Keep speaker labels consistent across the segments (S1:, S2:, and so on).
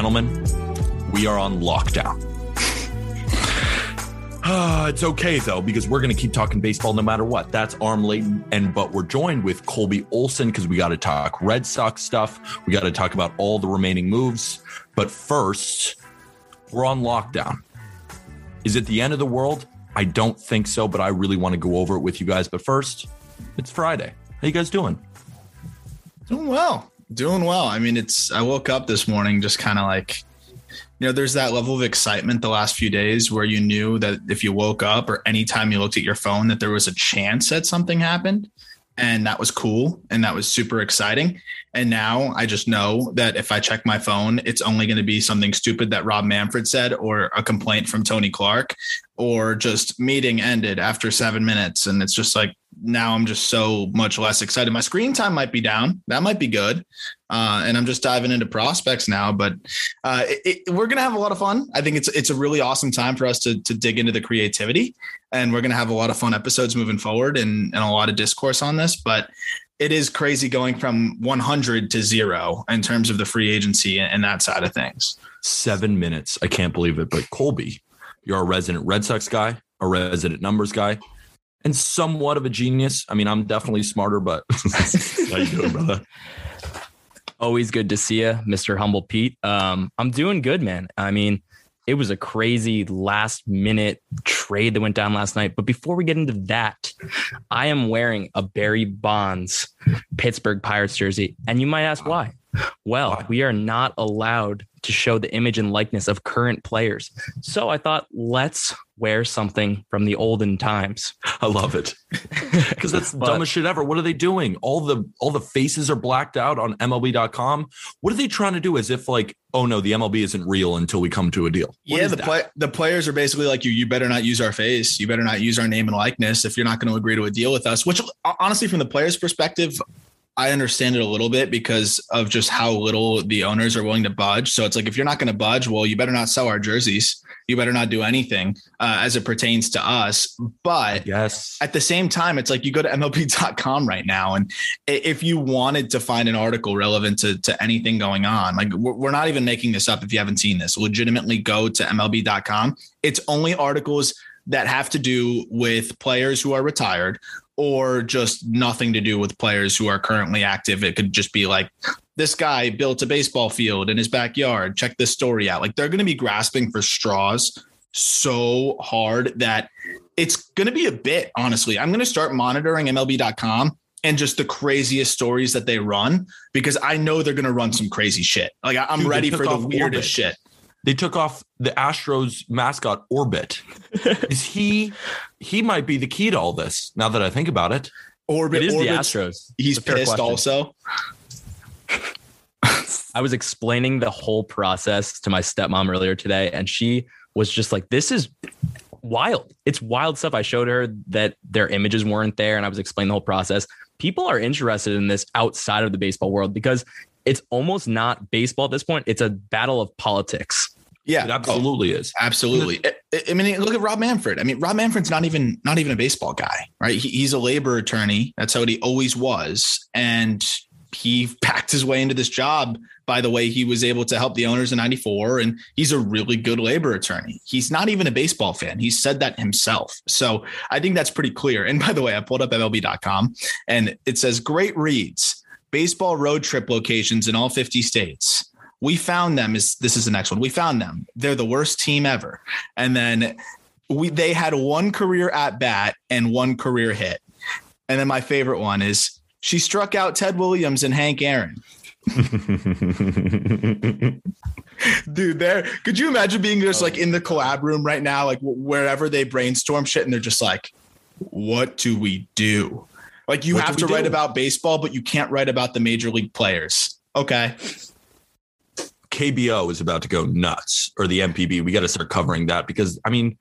S1: Gentlemen, we are on lockdown. Ah, it's okay though because we're going to keep talking baseball no matter what. That's Aram Leighton, and but we're joined with Colby Olson because we got to talk Red Sox stuff. We got to talk about all the remaining moves. But first, we're on lockdown. Is it the end of the world? I don't think so, but I really want to go over it with you guys. But first, it's Friday. How you guys doing?
S2: Doing well. Doing well. I mean, it's I woke up this morning just kind of like you know, there's that level of excitement the last few days where you knew that if you woke up or anytime you looked at your phone that there was a chance that something happened and that was cool and that was super exciting. And now I just know that if I check my phone, it's only going to be something stupid that Rob Manfred said or a complaint from Tony Clark or just meeting ended after 7 minutes and it's just like now I'm just so much less excited. My screen time might be down. That might be good. Uh, and I'm just diving into prospects now. But uh, it, it, we're gonna have a lot of fun. I think it's it's a really awesome time for us to to dig into the creativity, and we're gonna have a lot of fun episodes moving forward and, and a lot of discourse on this. But it is crazy going from 100 to zero in terms of the free agency and that side of things.
S1: Seven minutes. I can't believe it. But Colby, you're a resident Red Sox guy, a resident numbers guy, and somewhat of a genius. I mean, I'm definitely smarter, but how you doing, brother?
S3: Always good to see you, Mr. Humble Pete. Um, I'm doing good, man. I mean, it was a crazy last minute trade that went down last night. But before we get into that, I am wearing a Barry Bonds Pittsburgh Pirates jersey. And you might ask why? Well, we are not allowed to show the image and likeness of current players. So I thought, let's wear something from the olden times.
S1: I love it because that's the
S3: But-
S1: dumbest shit ever. What are they doing? All the all the faces are blacked out on MLB.com. What are they trying to do? As if like, oh no, the MLB isn't real until we come to a deal. What
S2: yeah, the play, the players are basically like you. You better not use our face. You better not use our name and likeness if you're not going to agree to a deal with us. Which honestly, from the players' perspective, I understand it a little bit because of just how little the owners are willing to budge. So it's like if you're not going to budge, well, you better not sell our jerseys. You better not do anything uh, as it pertains to us. But
S1: Yes.
S2: at the same time, it's like you go to MLB.com right now, and if you wanted to find an article relevant to, to anything going on, like we're we're not even making this up if you haven't seen this, legitimately go to MLB.com. It's only articles that have to do with players who are retired or just nothing to do with players who are currently active. It could just be like, this guy built a baseball field in his backyard. Check this story out. Like they're going to be grasping for straws so hard that it's going to be a bit, honestly. I'm going to start monitoring MLB.com and just the craziest stories that they run because I know they're going to run some crazy shit. Like I'm
S1: Dude,
S2: ready for the weirdest
S1: Orbit.
S2: shit.
S1: They took off the Astros mascot Orbit. Is he he might be the key to all this now that I think about it.
S2: Orbit,
S3: It is the Astros.
S2: He's
S3: It's a fair
S2: pissed
S3: question.
S2: also.
S3: I was explaining the whole process to my stepmom earlier today, and she was just like, This is wild. It's wild stuff. I showed her that their images weren't there, and I was explaining the whole process. People are interested in this outside of the baseball world because it's almost not baseball at this point. It's a battle of politics.
S2: Yeah,
S1: It absolutely is.
S2: Oh, absolutely. I mean, look at Rob Manfred. I mean, Rob Manfred's not even not even a baseball guy, right? He, he's a labor attorney. That's how he always was, and he packed his way into this job by the way he was able to help the owners in 94 and he's a really good labor attorney he's not even a baseball fan he said that himself so i think that's pretty clear and by the way i pulled up mlb.com and it says great reads baseball road trip locations in all 50 states. We found them is this is the next one. We found them. They're the worst team ever. And then we they had one career at bat and one career hit. And then my favorite one is she struck out Ted Williams and Hank Aaron. Dude, there could you imagine being just like in the collab room right now, like wherever they brainstorm shit, and they're just like, what do we do? Like you what have to write about baseball, but you can't write about the major league players. Okay.
S1: KBO is about to go nuts, or the NPB. We got to start covering that because I mean,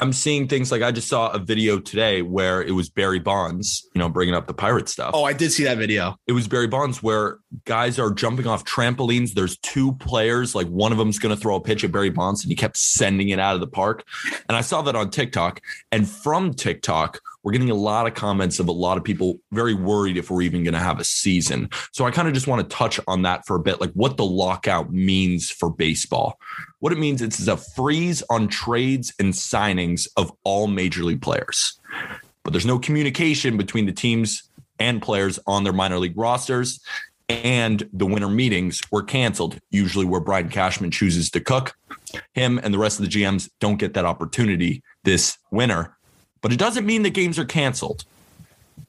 S1: I'm seeing things like I just saw a video today where it was Barry Bonds, you know, bringing up the pirate stuff.
S2: Oh, I did see that video.
S1: It was Barry Bonds where guys are jumping off trampolines. There's two players, like one of them's going to throw a pitch at Barry Bonds and he kept sending it out of the park. And I saw that on TikTok. And from TikTok, we're getting a lot of comments of a lot of people very worried if we're even going to have a season. So I kind of just want to touch on that for a bit, like what the lockout means for baseball. What it means it's a freeze on trades and signings of all major league players. But there's no communication between the teams and players on their minor league rosters. And the winter meetings were canceled, usually where Brian Cashman chooses to cook. Him and the rest of the GMs don't get that opportunity this winter but it doesn't mean the games are canceled.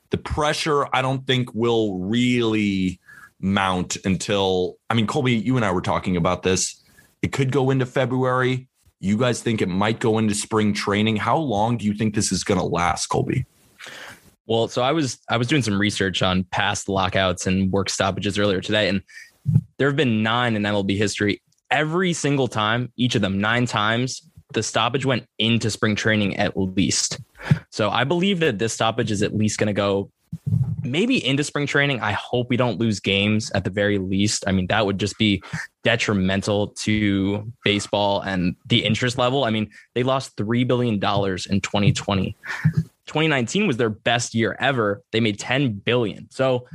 S1: The pressure, I don't think, will really mount until, I mean, Colby, you and I were talking about this. It could go into February. You guys think it might go into spring training. How long do you think this is going to last, Colby?
S3: Well, so I was I was doing some research on past lockouts and work stoppages earlier today, and there have been nine in MLB history. Every single time, each of them nine times, the stoppage went into spring training at least. So I believe that this stoppage is at least going to go maybe into spring training. I hope we don't lose games at the very least. I mean, that would just be detrimental to baseball and the interest level. I mean, they lost $3 billion in 2020. 2019 was their best year ever. They made 10 billion. So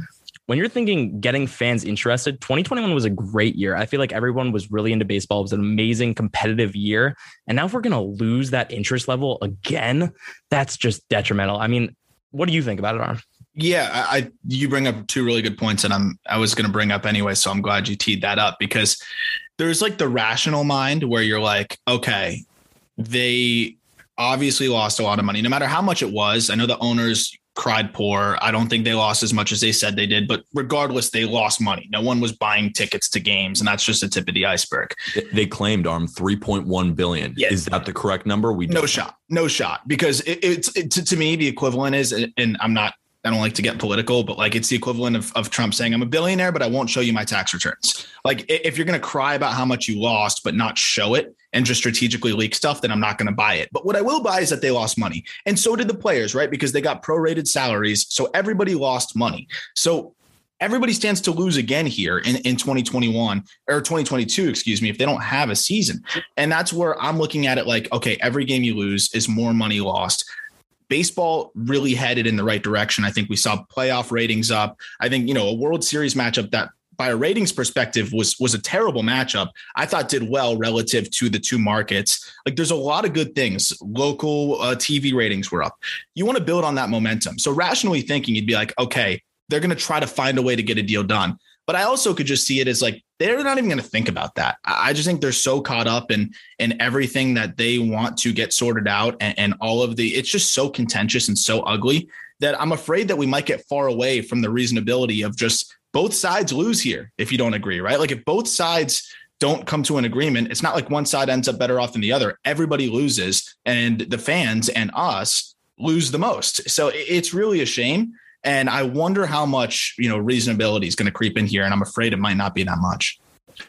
S3: when you're thinking getting fans interested, 2021 was a great year. I feel like everyone was really into baseball. It was an amazing competitive year. And now if we're going to lose that interest level again, that's just detrimental. I mean, what do you think about it, Aram?
S2: Yeah, I you bring up two really good points, and I'm I was going to bring up anyway, so I'm glad you teed that up because there's like the rational mind where you're like, okay, they obviously lost a lot of money, no matter how much it was. I know the owners cried poor. I don't think they lost as much as they said they did, but regardless, they lost money. No one was buying tickets to games, and that's just the tip of the iceberg.
S1: They claimed arm 3.1 billion. Is that the correct number?
S2: We no shot, no shot, because it, it's it, to, to me the equivalent is, and I'm not I don't like to get political, but like it's the equivalent of, of Trump saying, I'm a billionaire, but I won't show you my tax returns. Like if you're going to cry about how much you lost, but not show it and just strategically leak stuff, then I'm not going to buy it. But what I will buy is that they lost money. And so did the players, right? Because they got prorated salaries. So everybody lost money. So everybody stands to lose again here in, in 2021 or 2022, excuse me, if they don't have a season. And that's where I'm looking at it like, okay, every game you lose is more money lost baseball really headed in the right direction. I think we saw playoff ratings up. I think, you know, a World Series matchup that by a ratings perspective was was a terrible matchup. I thought did well relative to the two markets. Like there's a lot of good things. Local uh, TV ratings were up. You want to build on that momentum. So rationally thinking, you'd be like, okay, they're going to try to find a way to get a deal done. But I also could just see it as like they're not even going to think about that. I just think they're so caught up in in everything that they want to get sorted out and, and all of the it's just so contentious and so ugly that I'm afraid that we might get far away from the reasonability of just both sides lose here if you don't agree, right? Like if both sides don't come to an agreement, it's not like one side ends up better off than the other. Everybody loses, and the fans and us lose the most. So it's really a shame. And I wonder how much, you know, reasonability is going to creep in here. And I'm afraid it might not be that much.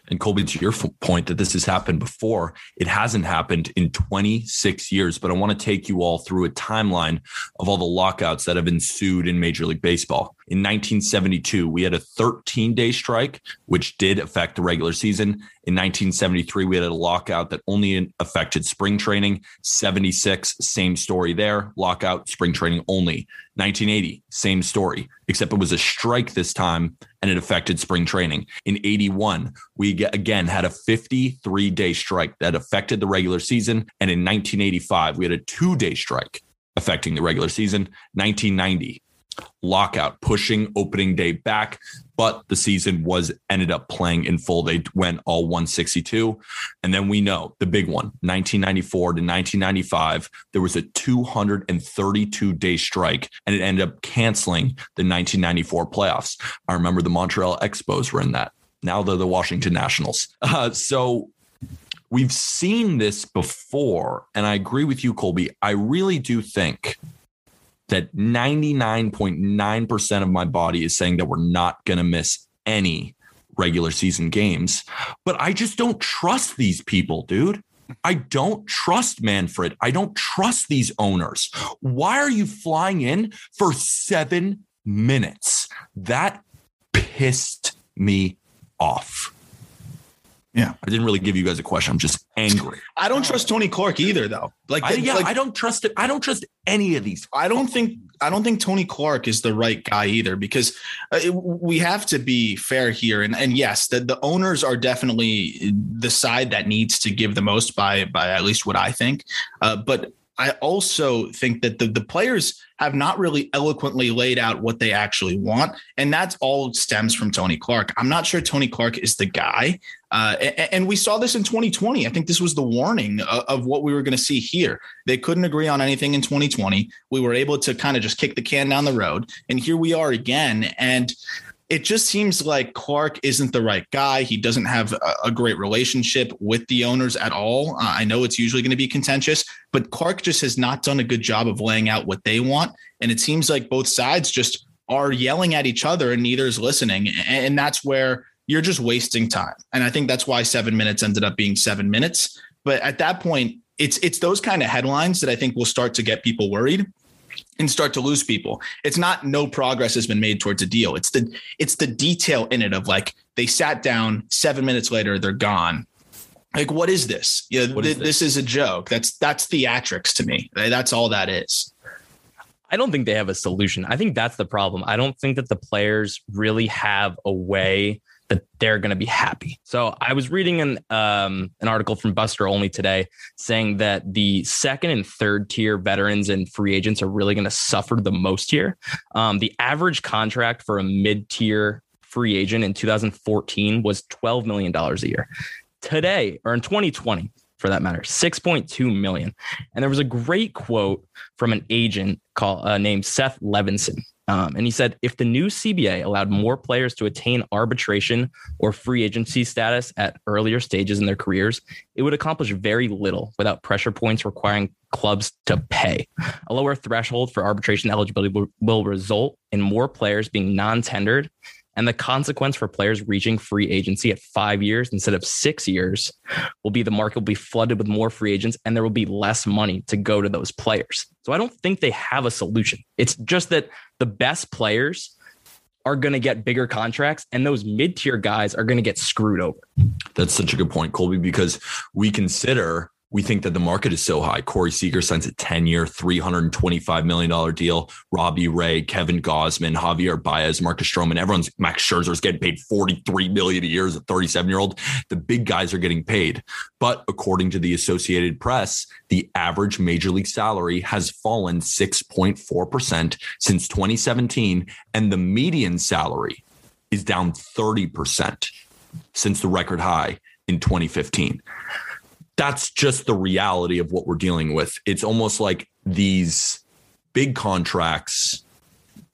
S1: And Colby, to your point that this has happened before, it hasn't happened in 26 years. But I want to take you all through a timeline of all the lockouts that have ensued in Major League Baseball. In 1972, we had a 13 day strike, which did affect the regular season. In 1973, we had a lockout that only affected spring training. 76, same story there. Lockout, spring training only. 1980, same story, except it was a strike this time and it affected spring training. In 81, we again had a 53 day strike that affected the regular season. And in 1985, we had a two day strike affecting the regular season. 1990, lockout, pushing opening day back, but the season was ended up playing in full. They went all 162. And then we know the big one 1994 to 1995, there was a 232 day strike and it ended up canceling the 1994 playoffs. I remember the Montreal Expos were in that. Now they're the Washington Nationals. Uh, so we've seen this before. And I agree with you, Colby. I really do think that 99.9% of my body is saying that we're not going to miss any regular season games. But I just don't trust these people, dude. I don't trust Manfred. I don't trust these owners. Why are you flying in for seven minutes? That pissed me off.
S2: Yeah.
S1: I didn't really give you guys a question. I'm just angry.
S2: I don't trust Tony Clark either, though. Like,
S1: I, yeah,
S2: like,
S1: I don't trust it. I don't trust any of these.
S2: I don't think I don't think Tony Clark is the right guy either because uh, it, we have to be fair here. And and yes, the, the owners are definitely the side that needs to give the most by by at least what I think. Uh, but I also think that the, the players have not really eloquently laid out what they actually want. And that's all stems from Tony Clark. I'm not sure Tony Clark is the guy. Uh, and, and, we saw this in 2020. I think this was the warning of, of what we were going to see here. They couldn't agree on anything in 2020. We were able to kind of just kick the can down the road. And here we are again. And it just seems like Clark isn't the right guy. He doesn't have a, great relationship with the owners at all. Uh, I know it's usually going to be contentious, but Clark just has not done a good job of laying out what they want. And it seems like both sides just are yelling at each other and neither is listening. And that's where you're just wasting time. And I think that's why seven minutes ended up being seven minutes. But at that point, it's it's those kind of headlines that I think will start to get people worried and start to lose people. It's not no progress has been made towards a deal. It's the it's the detail in it of like they sat down, 7 minutes later they're gone. Like what is this? Yeah, th- is this? this is a joke. That's that's theatrics to me. That's all that is.
S3: I don't think they have a solution. I think that's the problem. I don't think that the players really have a way that they're going to be happy. So I was reading an um, an article from Buster Olney today saying that the second and third tier veterans and free agents are really going to suffer the most here. Um, the average contract for a mid tier free agent in 2014 was 12 million dollars a year. Today, or in 2020, for that matter, 6.2 million. And there was a great quote from an agent called uh, named Seth Levinson. Um, and he said if the new CBA allowed more players to attain arbitration or free agency status at earlier stages in their careers, it would accomplish very little without pressure points requiring clubs to pay. A lower threshold for arbitration eligibility will, will result in more players being non tendered and the consequence for players reaching free agency at five years instead of six years will be the market will be flooded with more free agents and there will be less money to go to those players. So I don't think they have a solution. It's just that the best players are going to get bigger contracts and those mid tier guys are going to get screwed over.
S1: That's such a good point, Colby, because we consider we think that the market is so high. Corey Seager signs a 10 year, $325 million deal. Robbie Ray, Kevin Gausman, Javier Baez, Marcus Stroman, everyone's Max Scherzer's getting paid 43 million a year as a 37 year old. The big guys are getting paid. But according to the Associated Press, the average major league salary has fallen 6.4% since 2017. And the median salary is down 30% since the record high in 2015 that's just the reality of what we're dealing with. It's almost like these big contracts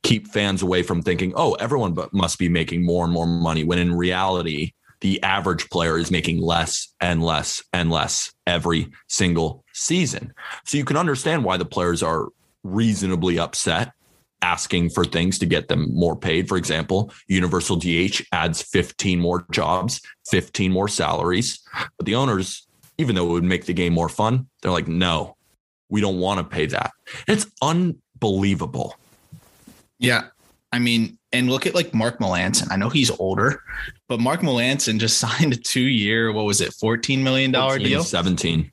S1: keep fans away from thinking, oh, everyone must be making more and more money, when in reality, the average player is making less and less and less every single season. So you can understand why the players are reasonably upset asking for things to get them more paid. For example, Universal DH adds 15 more jobs, 15 more salaries, but the owners even though it would make the game more fun, they're like, no, we don't want to pay that. It's unbelievable.
S2: Yeah. I mean, and look at like Mark Melancon. I know he's older, but Mark Melancon just signed a two year, what was it, $14 million deal?
S1: 17.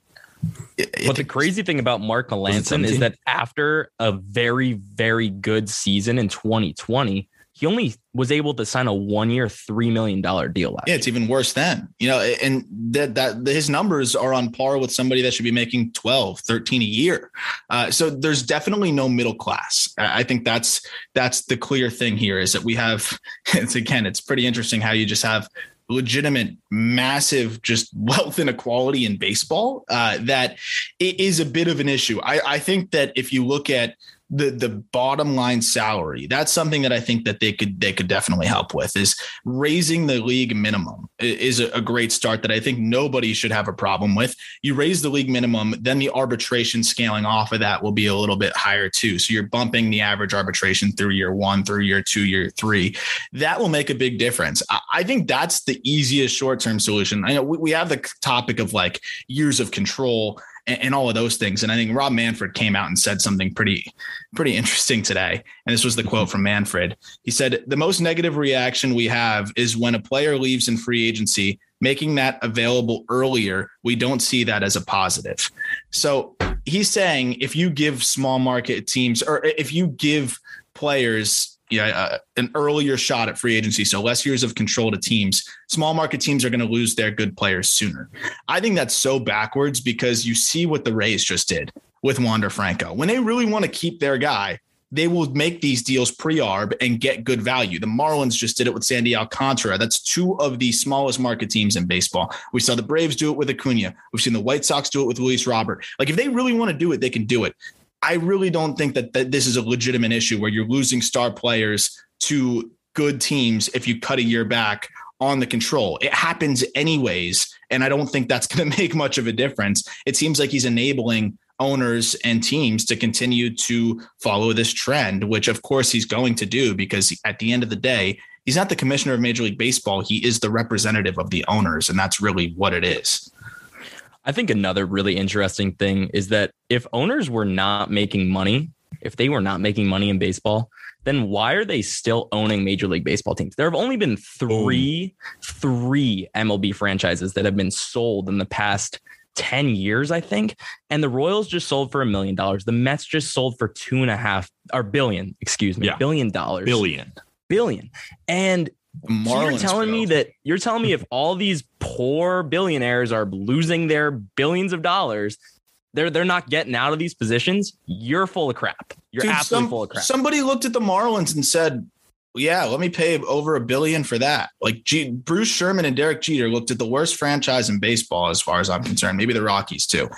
S3: But the crazy thing about Mark Melancon is that after a very, very good season in 2020, he only was able to sign a one year, $3 million deal last
S2: Yeah, it's even worse then. You know, and that, that his numbers are on par with somebody that should be making 12, 13 a year. Uh, so there's definitely no middle class. I think that's that's the clear thing here is that we have it's again, it's pretty interesting how you just have legitimate massive just wealth inequality in baseball uh, that it is a bit of an issue I, I think that if you look at the the bottom line salary that's something that i think that they could they could definitely help with is raising the league minimum is a, great start that i think nobody should have a problem with. You raise the league minimum then the arbitration scaling off of that will be a little bit higher too. So you're bumping the average arbitration through year one through year two year three. That will make a big difference. I, think that's the easiest short-term solution. I know we have the topic of like years of control and, and, all of those things. And I think Rob Manfred came out and said something pretty, pretty interesting today. And this was the quote from Manfred. He said, The most negative reaction we have is when a player leaves in free agency, making that available earlier. We don't see that as a positive. So he's saying if you give small market teams or if you give players yeah, uh, an earlier shot at free agency, so less years of control to teams. Small market teams are going to lose their good players sooner. I think that's so backwards because you see what the Rays just did with Wander Franco. When they really want to keep their guy, they will make these deals pre-arb and get good value. The Marlins just did it with Sandy Alcantara. That's two of the smallest market teams in baseball. We saw the Braves do it with Acuna. We've seen the White Sox do it with Luis Robert. Like if they really want to do it, they can do it. I really don't think that, that this is a legitimate issue where you're losing star players to good teams if you cut a year back on the control. It happens anyways. And I don't think that's going to make much of a difference. It seems like he's enabling owners and teams to continue to follow this trend, which of course he's going to do because at the end of the day, he's not the commissioner of Major League Baseball. He is the representative of the owners. And that's really what it is.
S3: I think another really interesting thing is that if owners were not making money, if they were not making money in baseball, then why are they still owning Major League Baseball teams? There have only been three, three MLB franchises that have been sold in the past 10 years, I think. And the Royals just sold for a million dollars. The Mets just sold for two and a half or billion, excuse me, yeah. billion dollars.
S1: Billion.
S3: Billion. And so you're telling me that you're telling me if all these poor billionaires are losing their billions of dollars, they're they're not getting out of these positions. You're full of crap. You're Dude, absolutely
S2: some,
S3: full of crap.
S2: Somebody looked at the Marlins and said, "Yeah, let me pay over a billion for that." Like G- Bruce Sherman and Derek Jeter looked at the worst franchise in baseball, as far as I'm concerned. Maybe the Rockies too,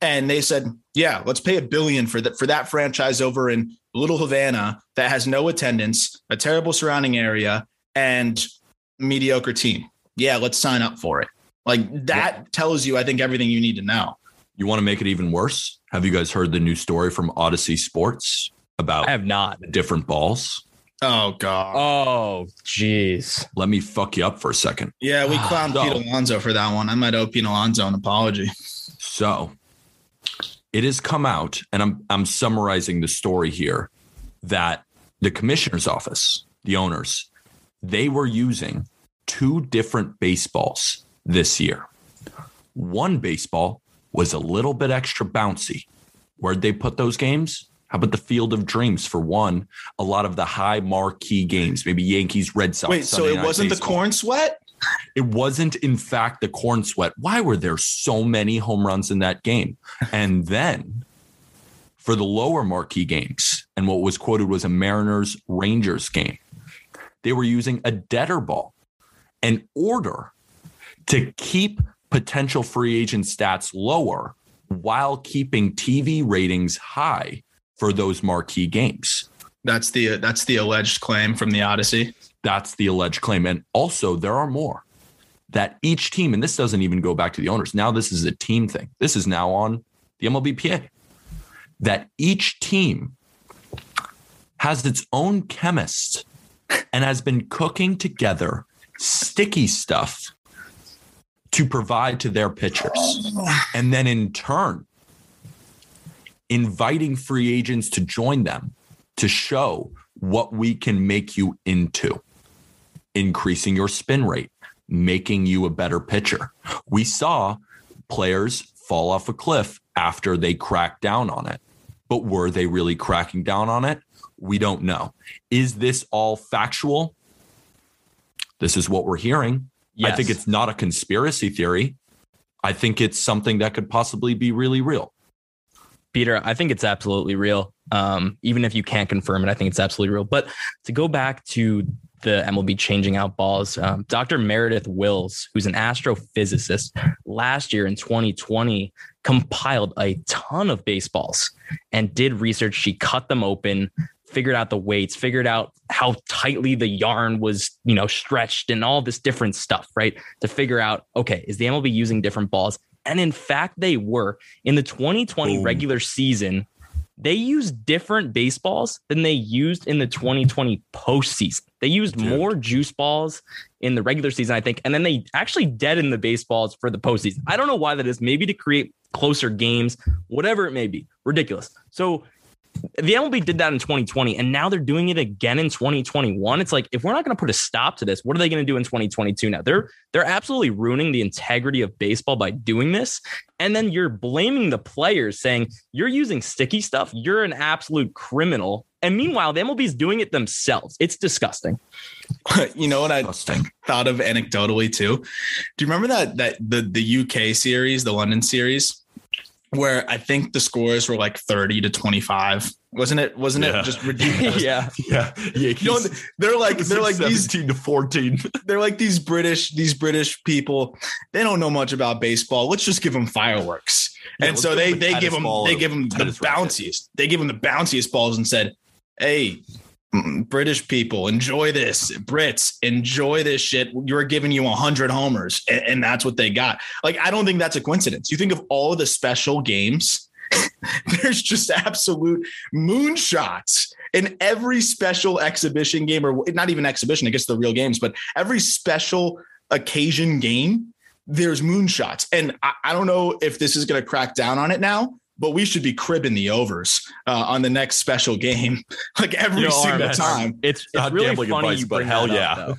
S2: and they said, "Yeah, let's pay a billion for that for that franchise over in Little Havana that has no attendance, a terrible surrounding area." and mediocre team. Yeah, let's sign up for it. Like that yeah. tells you, I think, everything you need to know.
S1: You want to make it even worse? Have you guys heard the new story from Odyssey Sports about
S3: I have not
S1: different balls?
S2: Oh god.
S3: Oh jeez.
S1: Let me fuck you up for a second.
S2: Yeah, we ah, clowned so, Pete Alonso for that one. I might owe Pete Alonso an apology.
S1: So it has come out, and I'm I'm summarizing the story here, that the commissioner's office, the owners, they were using two different baseballs this year. One baseball was a little bit extra bouncy. Where'd they put those games? How about the Field of Dreams for one? A lot of the high marquee games, maybe Yankees, Red Sox.
S2: Wait, Sunday so it wasn't baseball. the corn sweat?
S1: It wasn't, in fact, the corn sweat. Why were there so many home runs in that game? And then for the lower marquee games, and what was quoted was a Mariners Rangers game, they were using a deader ball in order to keep potential free agent stats lower while keeping TV ratings high for those marquee games.
S2: That's the that's the alleged claim from the Odyssey.
S1: That's the alleged claim and also there are more. That each team and this doesn't even go back to the owners. Now this is a team thing. This is now on the MLBPA. That each team has its own chemist and has been cooking together sticky stuff to provide to their pitchers. Oh. And then in turn, inviting free agents to join them to show what we can make you into, increasing your spin rate, making you a better pitcher. We saw players fall off a cliff after they cracked down on it. But were they really cracking down on it? We don't know. Is this all factual? This is what we're hearing.
S3: Yes.
S1: I think it's not a conspiracy theory. I think it's something that could possibly be really real.
S3: Peter, I think it's absolutely real. Um, even if you can't confirm it, I think it's absolutely real. But to go back to the MLB changing out balls, um, Dr. Meredith Wills, who's an astrophysicist, last year in 2020 compiled a ton of baseballs and did research. She cut them open, figured out the weights, figured out how tightly the yarn was, you know, stretched and all this different stuff, right? To figure out, okay, is the MLB using different balls? And in fact, they were. In the 2020
S1: Boom.
S3: regular season, they used different baseballs than they used in the 2020 postseason. They used
S1: Dude.
S3: more juice balls in the regular season, I think, and then they actually deadened the baseballs for the postseason. I don't know why that is. Maybe to create closer games, whatever it may be. Ridiculous. So the MLB did that in 2020, and now they're doing it again in 2021. It's like if we're not going to put a stop to this, what are they going to do in 2022? Now they're they're absolutely ruining the integrity of baseball by doing this, and then you're blaming the players, saying you're using sticky stuff. You're an absolute criminal. And meanwhile, the MLB is doing it themselves. It's disgusting.
S2: you know what I
S1: Disgusting.
S2: thought of anecdotally too? Do you remember that that the the UK series, the London series, where I think the scores were like 30 to 25? Wasn't it wasn't
S1: Yeah.
S2: it just ridiculous?
S3: yeah.
S1: Yeah. Yeah.
S2: You know, they're like they're like these
S1: to 14.
S2: they're like these British these British people. They don't know much about baseball. Let's just give them fireworks.
S1: Yeah,
S2: and so they
S1: them
S2: they give them they give them the
S1: tennis racket.
S2: bounciest. They give them the bounciest balls and said, "Hey, Mm, British people, enjoy this. Brits, enjoy this shit. You're giving you 100 homers." And, and that's what they got. Like I don't think that's a coincidence. You think of all the special games there's just absolute moonshots in every special exhibition game, or not even exhibition, I guess the real games, but every special occasion game, there's moonshots. And I, I don't know if this is going to crack down on it now, but we should be cribbing the overs uh, on the next special game, like every
S3: You know,
S2: single
S3: Aram,
S2: time.
S3: It's, it's
S1: Not
S3: really funny
S1: advice,
S3: you
S1: but
S3: bring
S1: hell
S3: that
S1: yeah.
S3: up,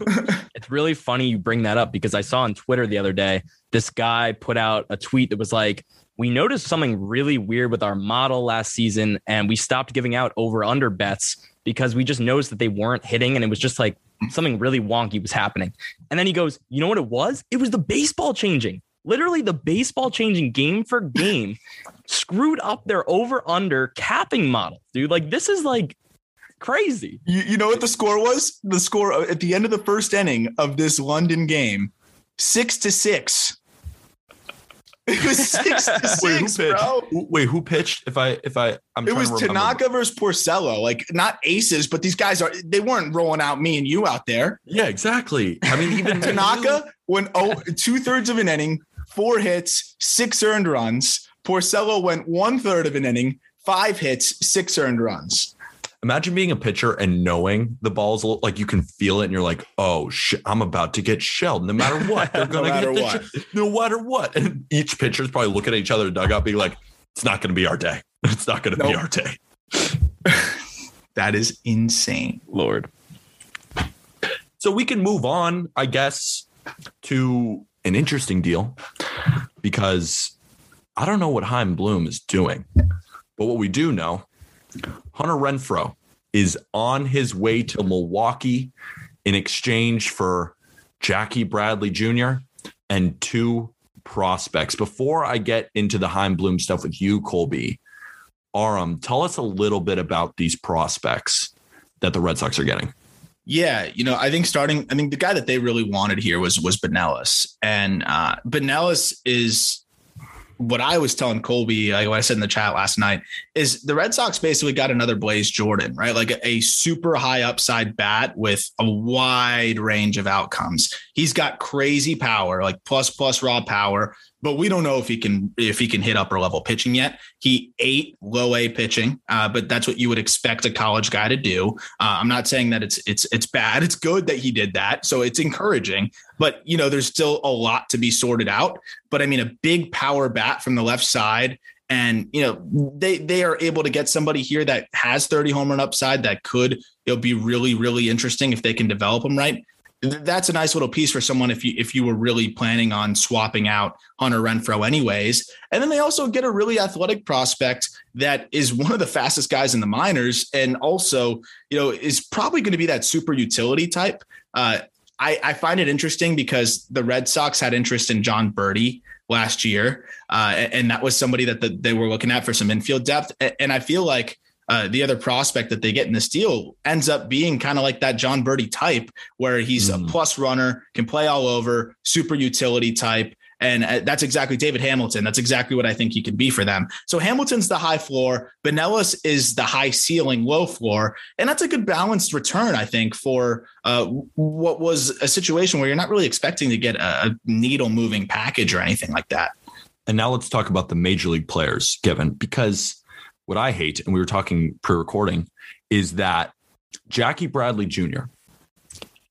S3: it's really funny you bring that up because I saw on Twitter the other day this guy put out a tweet that was like, "We noticed something really weird with our model last season, and we stopped giving out over under bets because we just noticed that they weren't hitting, and it was just like something really wonky was happening." And then he goes, "You know what it was? It was the baseball changing." Literally, the baseball changing game for game screwed up their over under capping model, dude. Like, this is like crazy.
S2: You, you know what the score was? The score at the end of the first inning of this London game, six to six. It was six to six,
S1: Wait, who pitched?
S2: bro.
S1: Wait, who pitched? If I if I I'm
S2: It was
S1: to.
S2: Tanaka versus Porcello, like not aces, but these guys are they weren't rolling out me and you out there.
S1: Yeah, exactly. I mean, even
S2: Tanaka went oh two thirds of an inning, four hits, six earned runs. Porcello went one third of an inning, five hits, six earned runs.
S1: Imagine being a pitcher and knowing the ball's a little- like you can feel it, and you're like, "Oh shit, I'm about to get shelled." No matter what, they're
S2: No
S1: gonna
S2: matter
S1: get the
S2: what.
S1: shit- no matter what. And each pitcher's probably looking at each other in the dugout, being like, "It's not gonna be our day. It's not gonna be our day."
S2: That is insane.
S3: Lord.
S1: So we can move on, I guess, to an interesting deal because I don't know what Chaim Bloom is doing, but what we do know, Hunter Renfroe is on his way to Milwaukee in exchange for Jackie Bradley Jr. and two prospects. Before I get into the Chaim Bloom stuff with you, Colby, Aram, tell us a little bit about these prospects that the Red Sox are getting.
S2: Yeah, you know, I think starting, I think the guy that they really wanted here was was Binelas, and uh Binelas is what I was telling Colby, like what I said in the chat last night, is the Red Sox basically got another Blaze Jordan, right? Like a, a super high upside bat with a wide range of outcomes. He's got crazy power, like plus plus raw power, but we don't know if he can if he can hit upper level pitching yet. He ate low A pitching, uh, but that's what you would expect a college guy to do. Uh, I'm not saying that it's it's it's bad. It's good that he did that, so it's encouraging. But you know, there's still a lot to be sorted out. But I mean, a big power bat from the left side And you know they they are able to get somebody here that has 30 home run upside that could it'll be really really interesting if they can develop them right that's a nice little piece for someone if you if you were really planning on swapping out Hunter Renfroe anyways. And then they also get a really athletic prospect that is one of the fastest guys in the minors and also, you know, is probably going to be that super utility type. Uh, I, I, find it interesting because the Red Sox had interest in Jon Berti last year, uh, and that was somebody that the, they were looking at for some infield depth. And I feel like uh, the other prospect that they get in this deal ends up being kind of like that Jon Berti type, where he's mm. a plus runner, can play all over, super utility type. And uh, that's exactly David Hamilton. That's exactly what I think he can be for them. So Hamilton's the high floor, Binelas is the high ceiling, low floor, and that's a good balanced return, I think, for uh, what was a situation where you're not really expecting to get a, a needle moving package or anything like that.
S1: And now let's talk about the major league players, Given, because what I hate, and we were talking pre recording, is that Jackie Bradley Jr.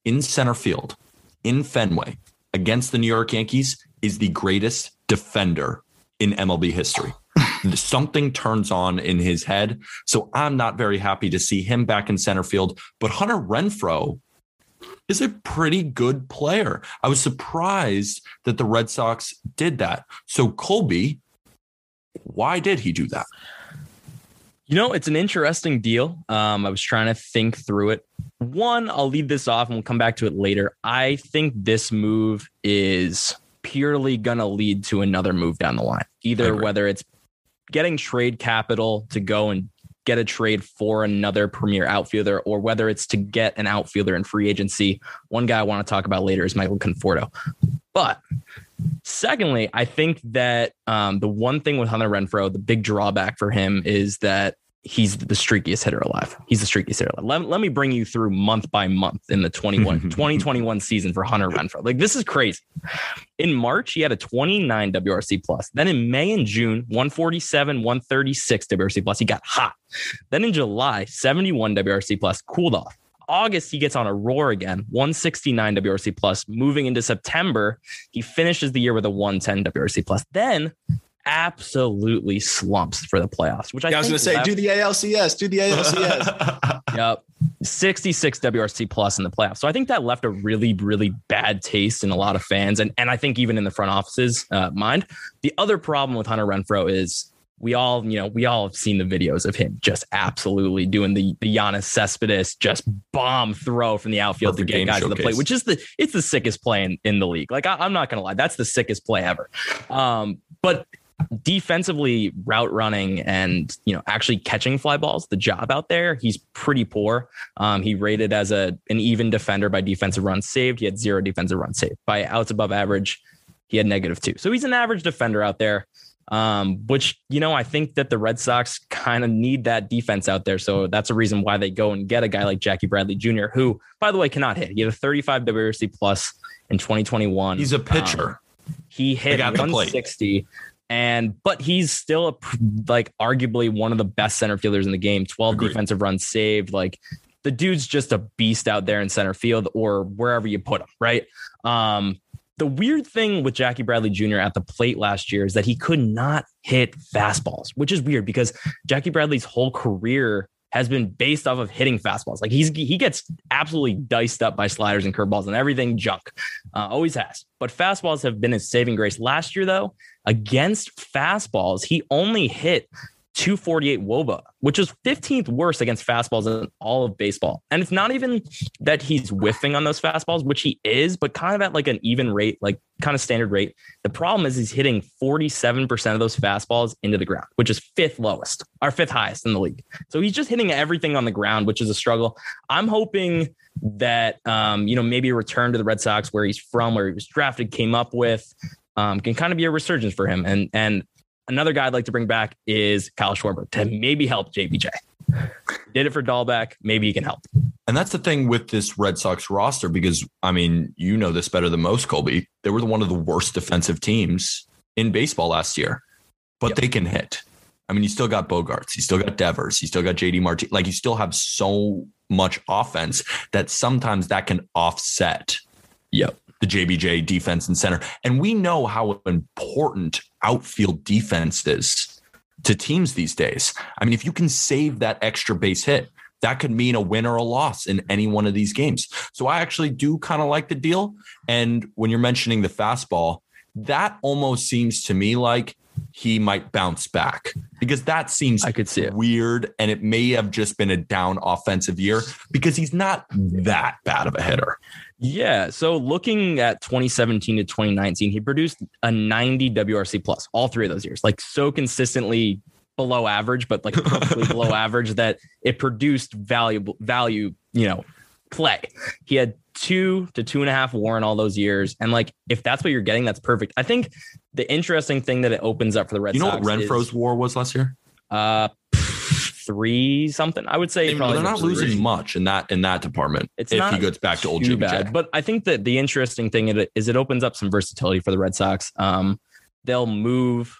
S1: in center field in Fenway against the New York Yankees is the greatest defender in MLB history. Something turns on in his head. So I'm not very happy to see him back in center field. But Hunter Renfroe is a pretty good player. I was surprised that the Red Sox did that. So, Colby, why did he do that?
S3: You know, it's an interesting deal. Um, I was trying to think through it. One, I'll leave this off and we'll come back to it later. I think this move is purely going to lead to another move down the line, either whether it's getting trade capital to go and get a trade for another premier outfielder or whether it's to get an outfielder in free agency. One guy I want to talk about later is Michael Conforto. But Secondly, I think that um, the one thing with Hunter Renfroe, the big drawback for him is that he's the streakiest hitter alive. He's the streakiest hitter alive. Let, let me bring you through month by month in the 21, 2021 season for Hunter Renfroe. Like this is crazy. In March, he had a 29 WRC plus. Then in May and June, 147, 136 WRC plus. He got hot. Then in July, 71 WRC plus, cooled off. August, he gets on a roar again, 169 WRC plus. Moving into September, he finishes the year with a 110 WRC plus. Then absolutely slumps for the playoffs, which I,
S2: I was going to say, left, do the ALCS, do the ALCS.
S3: yep. 66 WRC plus in the playoffs. So I think that left a really, really bad taste in a lot of fans. And, and I think even in the front office's uh, mind. The other problem with Hunter Renfroe is we all, you know, we all have seen the videos of him just absolutely doing the the Yoenis Cespedes just bomb throw from the outfield Perfect to get guys showcase. to the plate, which is the it's the sickest play in, in the league. Like I, am not gonna lie, that's the sickest play ever. Um, but defensively route running and you know actually catching fly balls the job out there he's pretty poor um, he rated as a an even defender by defensive runs saved he had zero defensive runs saved by outs above average he had negative two so he's an average defender out there um, which, you know, I think that the Red Sox kind of need that defense out there. So that's a reason why they go and get a guy like Jackie Bradley Jr., who, by the way, cannot hit. He had a 35 WRC plus in 2021.
S1: He's a pitcher.
S3: Um, he hit 160 and but he's still a, like arguably one of the best center fielders in the game 12 Agreed. defensive runs saved like the dude's just a beast out there in center field or wherever you put him right um the weird thing with Jackie Bradley Jr. at the plate last year is that he could not hit fastballs, which is weird because Jackie Bradley's whole career has been based off of hitting fastballs. Like he's he gets absolutely diced up by sliders and curveballs and everything junk. Uh, always has. But fastballs have been his saving grace. Last year though, against fastballs, he only hit 248 woba, which is 15th worst against fastballs in all of baseball. And it's not even that he's whiffing on those fastballs, which he is, but kind of at like an even rate, like kind of standard rate. The problem is he's hitting 47% of those fastballs into the ground, which is fifth lowest or fifth highest in the league. So he's just hitting everything on the ground, which is a struggle. I'm hoping that um, you know, maybe a return to the Red Sox where he's from, where he was drafted, came up with, um, can kind of be a resurgence for him. And and Another guy I'd like to bring back is Kyle Schwarber to maybe help JBJ. Did it for Dalbec. Maybe he can help.
S1: And that's the thing with this Red Sox roster, because I mean, you know this better than most, Colby. They were one of the worst defensive teams in baseball last year, but yep. they can hit. I mean, you still got Bogaerts, you still got Devers, you still got JD Martin. Like you still have so much offense that sometimes that can offset.
S3: Yep
S1: the JBJ defense and center. And we know how important outfield defense is to teams these days. I mean, if you can save that extra base hit, that could mean a win or a loss in any one of these games. So I actually do kind of like the deal. And when you're mentioning the fastball, that almost seems to me like he might bounce back because that seems
S3: I could see it.
S1: weird and it may have just been a down offensive year because he's not that bad of a hitter.
S3: Yeah. So looking at 2017 to 2019, he produced a 90 WRC plus all three of those years, like so consistently below average, but like perfectly below average that it produced valuable value, you know, play. He had two to two and a half war in all those years. And like, if that's what you're getting, that's perfect. I think the interesting thing that it opens up for the Red
S1: You know
S3: Sox
S1: what Renfroe's
S3: is,
S1: war was last year?
S3: uh, three something. I would say
S1: They're not
S2: three.
S1: losing much in that in that department.
S3: It's
S1: if he goes back to old
S3: too
S1: Jimmy
S3: bad. But I think that the interesting thing is it opens up some versatility for the Red Sox. Um, they'll move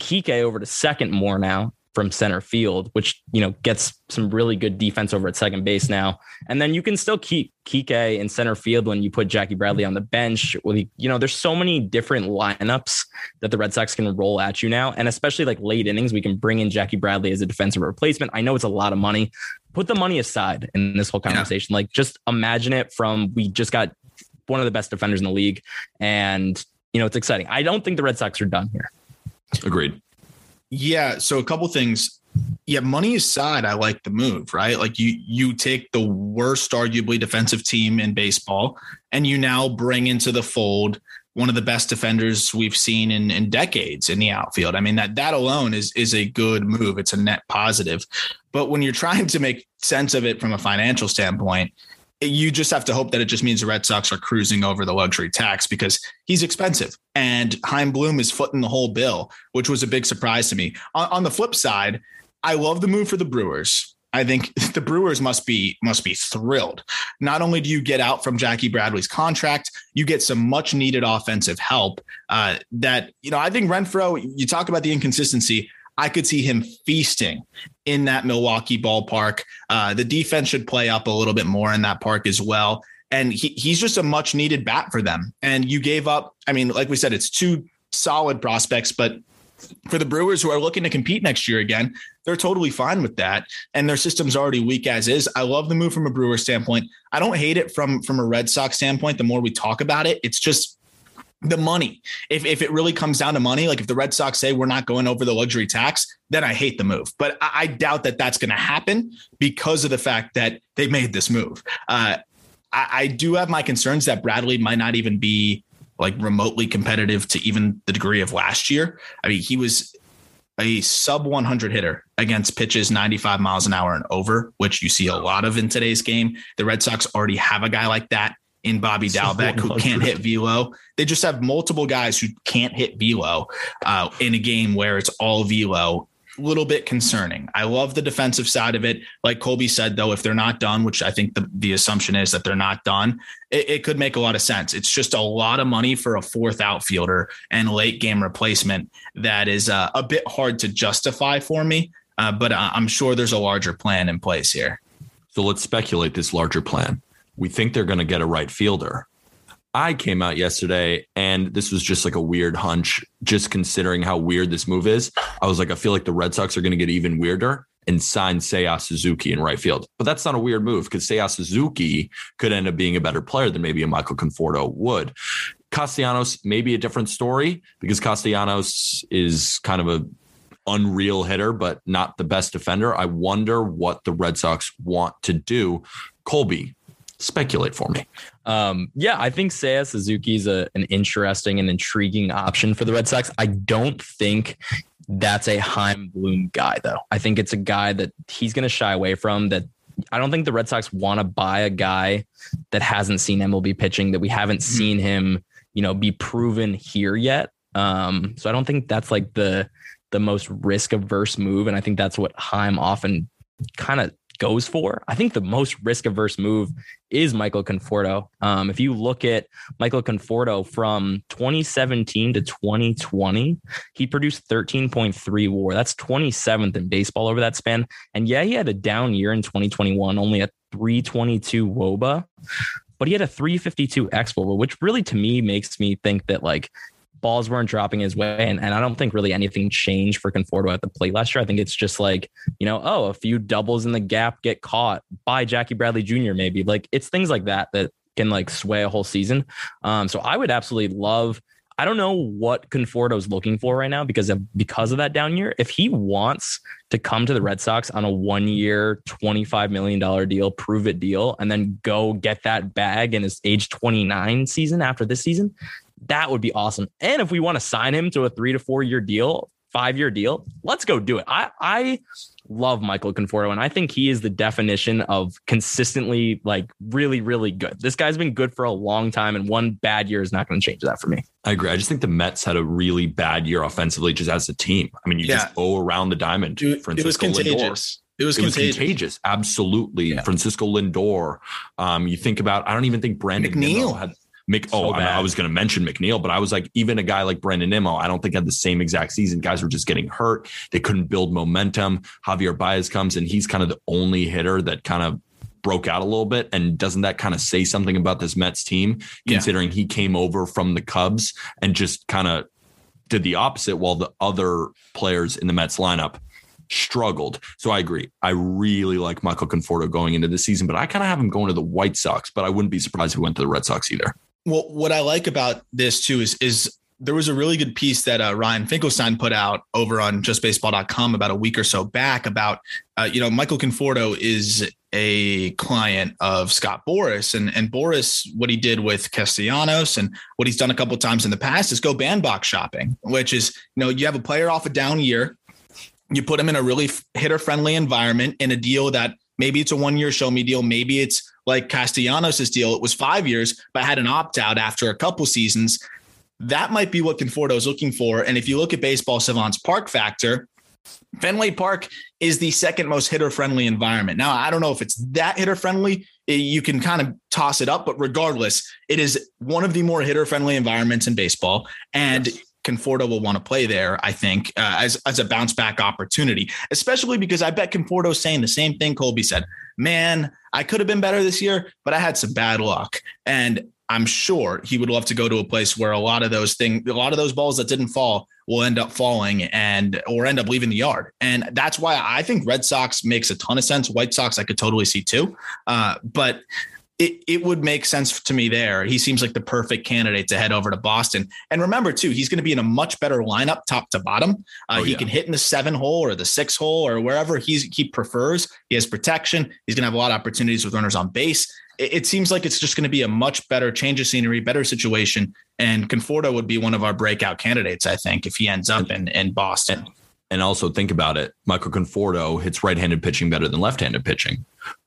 S3: Kike over to second more now from center field, which you know gets some really good defense over at second base now. And then you can still keep Kike in center field when you put Jackie Bradley on the bench. Well, you know, there's so many different lineups that the Red Sox can roll at you now, and especially like late innings, we can bring in Jackie Bradley as a defensive replacement. I know it's a lot of money. Put the money aside in this whole
S2: Yeah.
S3: conversation. Like, just imagine it from we just got one of the best defenders in the league, and you know it's exciting. I don't think the Red Sox are done here.
S1: Agreed.
S2: Yeah. So a couple things. Yeah, money aside, I like the move, right? Like you you take the worst arguably defensive team in baseball and you now bring into the fold one of the best defenders we've seen in, in decades in the outfield. I mean, that that alone is is a good move. It's a net positive. But when you're trying to make sense of it from a financial standpoint, you just have to hope that it just means the Red Sox are cruising over the luxury tax because he's expensive and Chaim Bloom is footing the whole bill, which was a big surprise to me. On, on the flip side, I love the move for the Brewers. I think the Brewers must be must be thrilled. Not only do you get out from Jackie Bradley's contract, you get some much needed offensive help. Uh, that you know, I think Renfroe. You talk about the inconsistency. I could see him feasting in that Milwaukee ballpark. Uh, the defense should play up a little bit more in that park as well. And he, he's just a much needed bat for them. And you gave up, I mean, like we said, it's two solid prospects, but for the Brewers who are looking to compete next year again, they're totally fine with that. And their system's already weak as is. I love the move from a Brewer standpoint. I don't hate it from from a Red Sox standpoint. The more we talk about it, it's just the money. If, if it really comes down to money, like if the Red Sox say we're not going over the luxury tax, then I hate the move. But I, I doubt that that's going to happen because of the fact that they made this move. Uh, I, I do have my concerns that Bradley might not even be like remotely competitive to even the degree of last year. I mean, he was a sub 100 hitter against pitches 95 miles an hour and over, which you see a lot of in today's game. The Red Sox already have a guy like that in Bobby Dalbec who can't hit velo. They just have multiple guys who can't hit velo uh, in a game where it's all velo. Little bit concerning. I love the defensive side of it. Like Colby said, though, if they're not done, which I think the, the assumption is that they're not done, it, it could make a lot of sense. It's just a lot of money for a fourth outfielder and late game replacement that is uh, a bit hard to justify for me. Uh, but I- I'm sure there's a larger plan in place here.
S1: So let's speculate this larger plan. We think they're going to get a right fielder. I came out yesterday and this was just like a weird hunch, just considering how weird this move is. I was like, I feel like the Red Sox are going to get even weirder and sign Seiya Suzuki in right field. But that's not a weird move because Seiya Suzuki could end up being a better player than maybe a Michael Conforto would. Castellanos may be a different story because Castellanos is kind of a unreal hitter, but not the best defender. I wonder what the Red Sox want to do. Colby, speculate for me.
S3: Um, yeah, I think Seiya Suzuki is a, an interesting and intriguing option for the Red Sox. I don't think that's a Chaim Bloom guy, though. I think it's a guy that he's going to shy away from. That I don't think the Red Sox want to buy a guy that hasn't seen MLB pitching, that we haven't seen him, you know, be proven here yet. Um, so I don't think that's like the the most risk averse move, and I think that's what Chaim often kind of goes for. I think the most risk averse move is Michael Conforto. Um, if you look at Michael Conforto from 2017 to 2020, he produced 13.3 WAR. That's 27th in baseball over that span. And yeah, he had a down year in 2021, only a 322 WOBA, but he had a 352 X which really to me makes me think that like balls weren't dropping his way. And, and I don't think really anything changed for Conforto at the plate last year. I think it's just like, you know, oh, a few doubles in the gap get caught by Jackie Bradley Jr. maybe. Like it's things like that that can like sway a whole season. Um, so I would absolutely love I don't know what Conforto's looking for right now because of because of that down year. If he wants to come to the Red Sox on a one year, $25 million deal, prove it deal, and then go get that bag in his age 29 season after this season, that would be awesome. And if we want to sign him to a three to four year deal, five year deal, let's go do it. I, I love Michael Conforto, and I think he is the definition of consistently like really, really good. This guy's been good for a long time, and one bad year is not going to change that for me.
S1: I agree. I just think the Mets had a really bad year offensively, just as a team. I mean, you yeah. just go around the diamond.
S2: Dude, Francisco it was contagious. Lindor. It was, it was contagious.
S1: Absolutely. Yeah. Francisco Lindor. Um, you think about, I don't even think Brandon
S2: McNeil
S1: had Mc, oh, so oh, I, I, was going to mention McNeil, but I was like, even a guy like Brandon Nimmo, I don't think had the same exact season. Guys were just getting hurt. They couldn't build momentum. Javier Baez comes and he's kind of the only hitter that kind of broke out a little bit. And doesn't that kind of say something about this Mets team, considering yeah. he came over from the Cubs and just kind of did the opposite while the other players in the Mets lineup struggled. So I agree. I really like Michael Conforto going into the season, but I kind of have him going to the White Sox, but I wouldn't be surprised if he went to the Red Sox either.
S2: Well, what I like about this too is is there was a really good piece that uh, Ryan Finkelstein put out over on justbaseball.com about a week or so back about, uh, you know, Michael Conforto is a client of Scott Boras and, and Boras, what he did with Castellanos and what he's done a couple times in the past is go bandbox shopping, which is, you know, you have a player off a down year, you put him in a really hitter friendly environment in a deal that maybe it's a one year show me deal. Maybe it's like Castellanos' deal. It was five years, but had an opt out after a couple seasons. That might be what Conforto is looking for. And if you look at baseball savants park factor, Fenway Park is the second most hitter friendly environment. Now, I don't know if it's that hitter friendly. You can kind of toss it up, but regardless, it is one of the more hitter friendly environments in baseball. And yes. Conforto will want to play there, I think, uh, as, as a bounce back opportunity, especially because I bet Conforto's saying the same thing Colby said. Man, I could have been better this year, but I had some bad luck. And I'm sure he would love to go to a place where a lot of those things, a lot of those balls that didn't fall will end up falling and or end up leaving the yard. And that's why I think Red Sox makes a ton of sense. White Sox I could totally see too. Uh, but it, it would make sense to me there. He seems like the perfect candidate to head over to Boston. And remember, too, he's going to be in a much better lineup, top to bottom. Uh, oh, he yeah. can hit in the seven hole or the six hole or wherever he's, he prefers. He has protection. He's going to have a lot of opportunities with runners on base. It, it seems like it's just going to be a much better change of scenery, better situation. And Conforto would be one of our breakout candidates, I think, if he ends up in, in Boston.
S1: And also think about it. Michael Conforto hits right-handed pitching better than left-handed pitching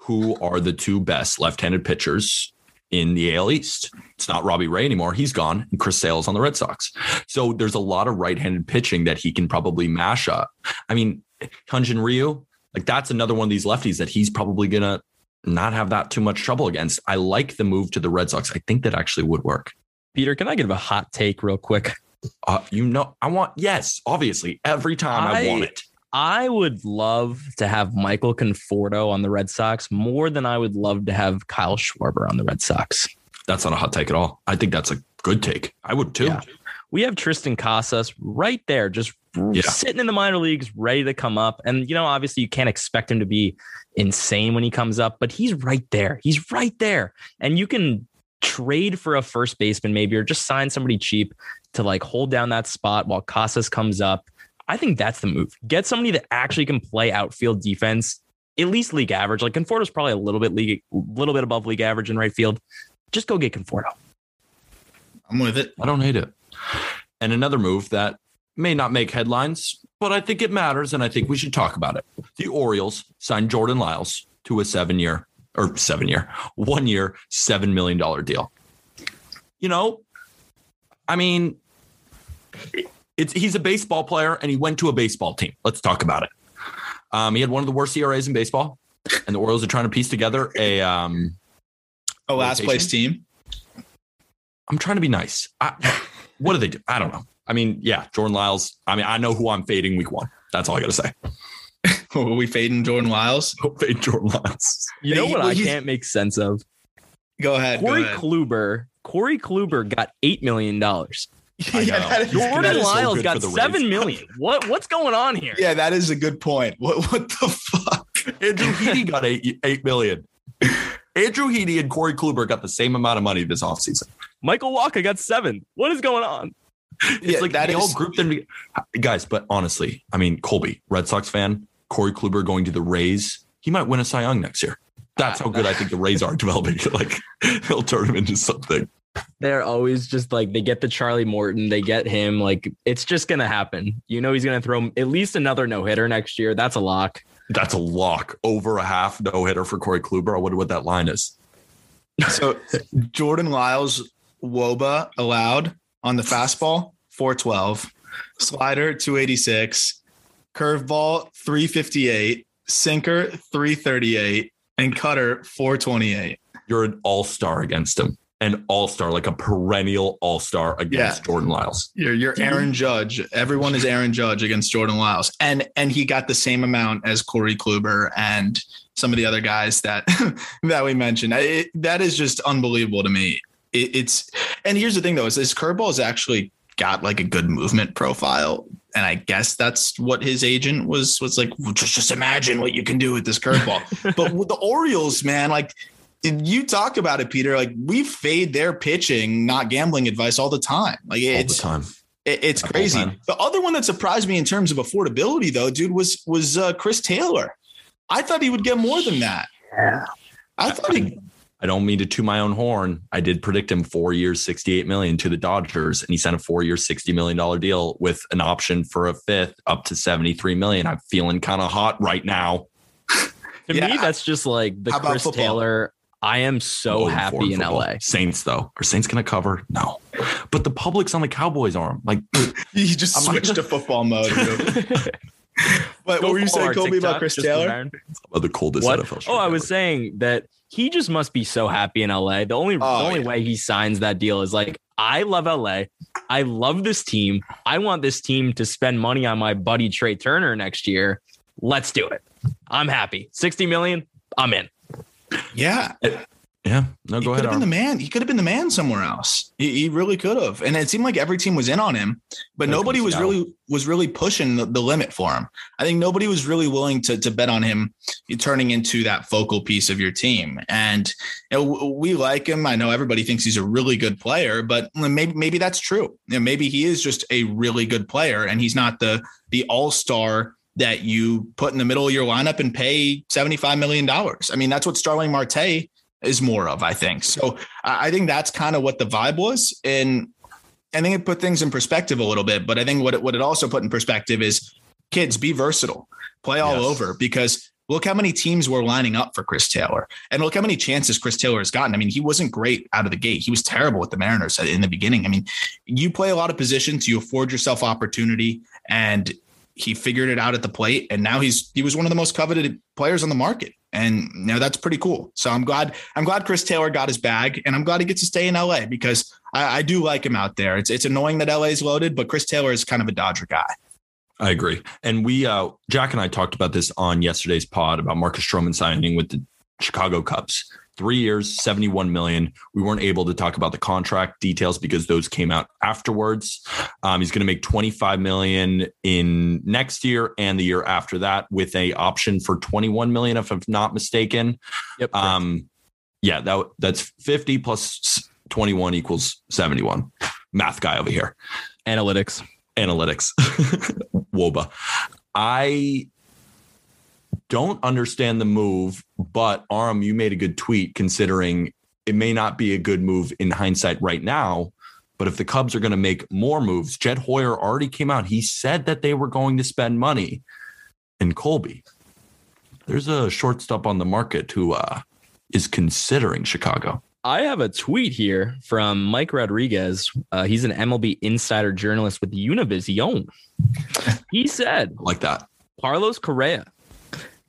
S1: who are the two best left-handed pitchers in the AL East. It's not Robbie Ray anymore. He's gone. And Chris Sale's on the Red Sox. So there's a lot of right-handed pitching that he can probably mash up. I mean, Hyun-Jin Ryu, like that's another one of these lefties that he's probably gonna not have that too much trouble against. I like the move to the Red Sox. I think that actually would work.
S3: Peter, can I give a hot take real quick?
S1: Uh, you know, I want yes, obviously, every time I, I want it.
S3: I would love to have Michael Conforto on the Red Sox more than I would love to have Kyle Schwarber on the Red Sox.
S1: That's not a hot take at all. I think that's a good take. I would too. Yeah.
S3: We have Triston Casas right there, just yeah. sitting in the minor leagues, ready to come up. And, you know, obviously you can't expect him to be insane when he comes up, but he's right there. He's right there. And you can trade for a first baseman, maybe, or just sign somebody cheap to like hold down that spot while Casas comes up I think that's the move. Get somebody that actually can play outfield defense, at least league average. Like Conforto's probably a little bit league, a little bit above league average in right field. Just go get Conforto.
S2: I'm with it.
S1: I don't hate it. And another move that may not make headlines, but I think it matters, and I think we should talk about it. The Orioles signed Jordan Lyles to a seven-year or seven-year, one-year, seven million dollar deal. You know, I mean, it's he's a baseball player and he went to a baseball team. Let's talk about it. Um, he had one of the worst ERAs in baseball, and the Orioles are trying to piece together a um,
S2: a last rotation. place team.
S1: I'm trying to be nice. I, what do they do? I don't know. I mean, yeah, Jordan Lyles. I mean, I know who I'm fading week one. That's all I got to say.
S2: Are we fading Jordan Lyles?
S1: Fade Jordan Lyles.
S3: You know what I can't make sense of?
S2: Go ahead.
S3: Corey
S2: go ahead.
S3: Kluber. Corey Kluber got eight million dollars.
S1: I
S2: Yeah,
S1: know.
S2: that is-
S1: That
S3: Jordan
S1: is so
S3: Lyles
S1: good
S3: got
S1: for the
S3: seven
S1: Rays.
S3: million. What what's going on here?
S2: yeah, that is a good point. What what the fuck?
S1: Andrew Heaney got eight, eight million. Andrew Heaney and Corey Kluber got the same amount of money this offseason.
S3: Michael Wacha got seven. What is going on?
S1: It's
S2: Yeah,
S1: like
S2: that
S1: they all
S2: is-
S1: grouped them together. Guys, but honestly, I mean, Colby, Red Sox fan, Corey Kluber going to the Rays, he might win a Cy Young next year. That's how ah, good I think the Rays are developing. Like, they'll turn him into something.
S3: They're always just like they get the Charlie Morton, they get him. Like it's just gonna happen. You know he's gonna throw at least another no hitter next year. That's a lock.
S1: That's a lock. Over a half no hitter for Corey Kluber. I wonder what that line is.
S2: So Jordan Lyles Woba allowed on the fastball 412, slider 286, curveball 358, sinker 338, and cutter 428.
S1: You're an all star against him. An all star, like a perennial all star against
S2: Yeah.
S1: Jordan Lyles.
S2: You're you're Aaron Judge. Everyone is Aaron Judge against Jordan Lyles, and and he got the same amount as Corey Kluber and some of the other guys that that we mentioned. It, that is just unbelievable to me. It, it's and here's the thing though: is this curveball has actually got like a good movement profile, and I guess that's what his agent was was like. "Well, Just just imagine what you can do with this curveball. but with the Orioles, man, like. You talk about it, Peter. Like we fade their pitching, not gambling advice all the time. Like
S1: All the
S2: it's
S1: time.
S2: it- it's
S1: That
S2: crazy.
S1: bullpen.
S2: The other one that surprised me in terms of affordability, though, dude, was was uh, Chris Taylor. I thought he would get more than that. Yeah. I thought he.
S1: I don't mean to toot my own horn. I did predict him four years, 68 million to the Dodgers, and he signed a four year, $60 million deal with an option for a fifth up to 73 million. I'm feeling kind of hot right now.
S3: To
S2: Yeah.
S3: me, that's just like the Chris
S2: football?
S3: Taylor. I am so
S1: four
S3: happy in
S1: football.
S3: LA.
S1: Saints, though. Are Saints going to cover? No. But the public's on the Cowboys arm. Like,
S2: He just
S1: I'm not
S2: switched to football mode. dude. But what were you saying, Kobe, about Chris Taylor?
S1: of the coldest
S3: What?
S1: NFL
S3: Oh, I
S1: ever.
S3: was saying that he just must be so happy in LA. The only
S2: Oh,
S3: the only
S2: yeah.
S3: way he signs that deal is like, I love LA. I love this team. I want this team to spend money on my buddy Trea Turner next year. Let's do it. I'm happy. 60 million, I'm in.
S2: Yeah,
S1: Yeah. No,
S2: he
S1: go
S2: could
S1: ahead.
S2: have been the man. He could have been the man somewhere else. He, he really could have. And it seemed like every team was in on him, but nobody was really was really pushing the, the limit for him. I think nobody was really willing to to bet on him turning into that focal piece of your team. And you know, we like him. I know everybody thinks he's a really good player, but maybe maybe that's true. You know, maybe he is just a really good player, and he's not the the all star that you put in the middle of your lineup and pay seventy five million dollars. I mean, that's what Starling Marte is more of, I think. So I I think that's kind of what the vibe was. And I think it put things in perspective a little bit. But I think what it, what it also put in perspective is kids be versatile, play all
S1: Yes.
S2: over because look how many teams were lining up for Chris Taylor and look how many chances Chris Taylor has gotten. I mean, he wasn't great out of the gate. He was terrible with the Mariners in the beginning. I mean, you play a lot of positions, you afford yourself opportunity and he figured it out at the plate and now he's he was one of the most coveted players on the market and you know that's pretty cool so i'm glad i'm glad chris taylor got his bag and i'm glad he gets to stay in la because i, I do like him out there it's, it's annoying that la is loaded but chris taylor is kind of a dodger guy
S1: I agree. And we, uh, Jack and I talked about this on yesterday's pod about Marcus Stroman signing with the Chicago Cubs. Three years, 71 million. We weren't able to talk about the contract details because those came out afterwards. Um, he's going to make 25 million in next year and the year after that with a option for 21 million, if I'm not mistaken.
S3: Yep.
S1: Um, yeah, that that's 50 plus 21 equals 71. Math guy over here
S3: Analytics.
S1: analytics woba i don't understand the move but Aram you made a good tweet considering it may not be a good move in hindsight right now but if the cubs are going to make more moves jed hoyer already came out he said that they were going to spend money in colby there's a shortstop on the market who uh, is considering chicago
S3: I have a tweet here from Mike Rodriguez. Uh, he's an MLB insider journalist with Univision. He said
S1: like that
S3: Carlos Correa,